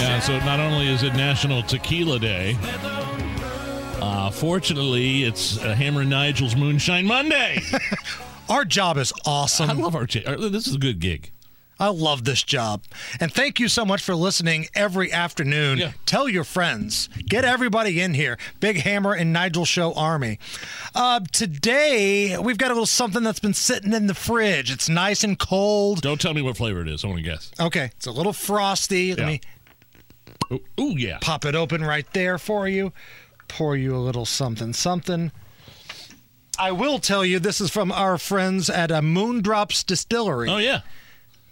Yeah, so not only is it National Tequila Day, uh, fortunately, it's uh, Hammer and Nigel's Moonshine Monday. Our job is awesome. I love our. Ch- uh, this is a good gig. I love this job. And thank you so much for listening every afternoon. Yeah. Tell your friends. Get everybody in here. Big Hammer and Nigel Show Army. Uh, today, we've got a little something that's been sitting in the fridge. It's nice and cold. Don't tell me what flavor it is. I want to guess. Okay, it's a little frosty. Let Yeah. me Oh, ooh, yeah. pop it open right there for you. Pour you a little something, something. I will tell you, this is from our friends at a Moondrops Distillery. Oh, yeah.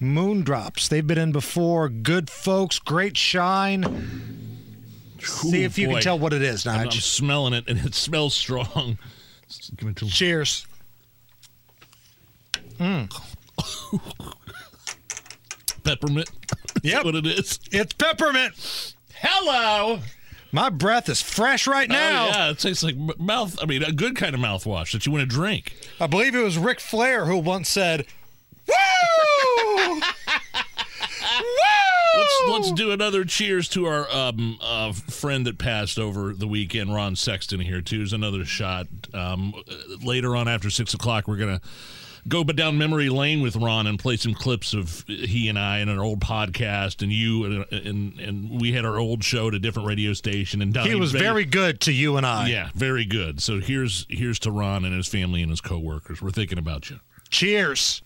Moondrops. They've been in before. Good folks, great shine. See if you boy. can tell what it is, I'm, I'm smelling it, and it smells strong. It Cheers. Mm. peppermint. That's Yep. what it is. It's peppermint. Hello. My breath is fresh right oh, now. Oh, yeah, it tastes like mouth. I mean, a good kind of mouthwash that you want to drink. I believe it was Ric Flair who once said, Woo! Let's let's do another cheers to our um, uh, friend that passed over the weekend, Ron Sexton here too. Is another shot. Um, later on after six o'clock, we're gonna go but down memory lane with Ron and play some clips of he and I and an old podcast and you and and, and we had our old show at a different radio station and Donnie He was Bay- very good to you and I. yeah very good. So here's here's to Ron and his family and his coworkers. We're thinking about you. Cheers.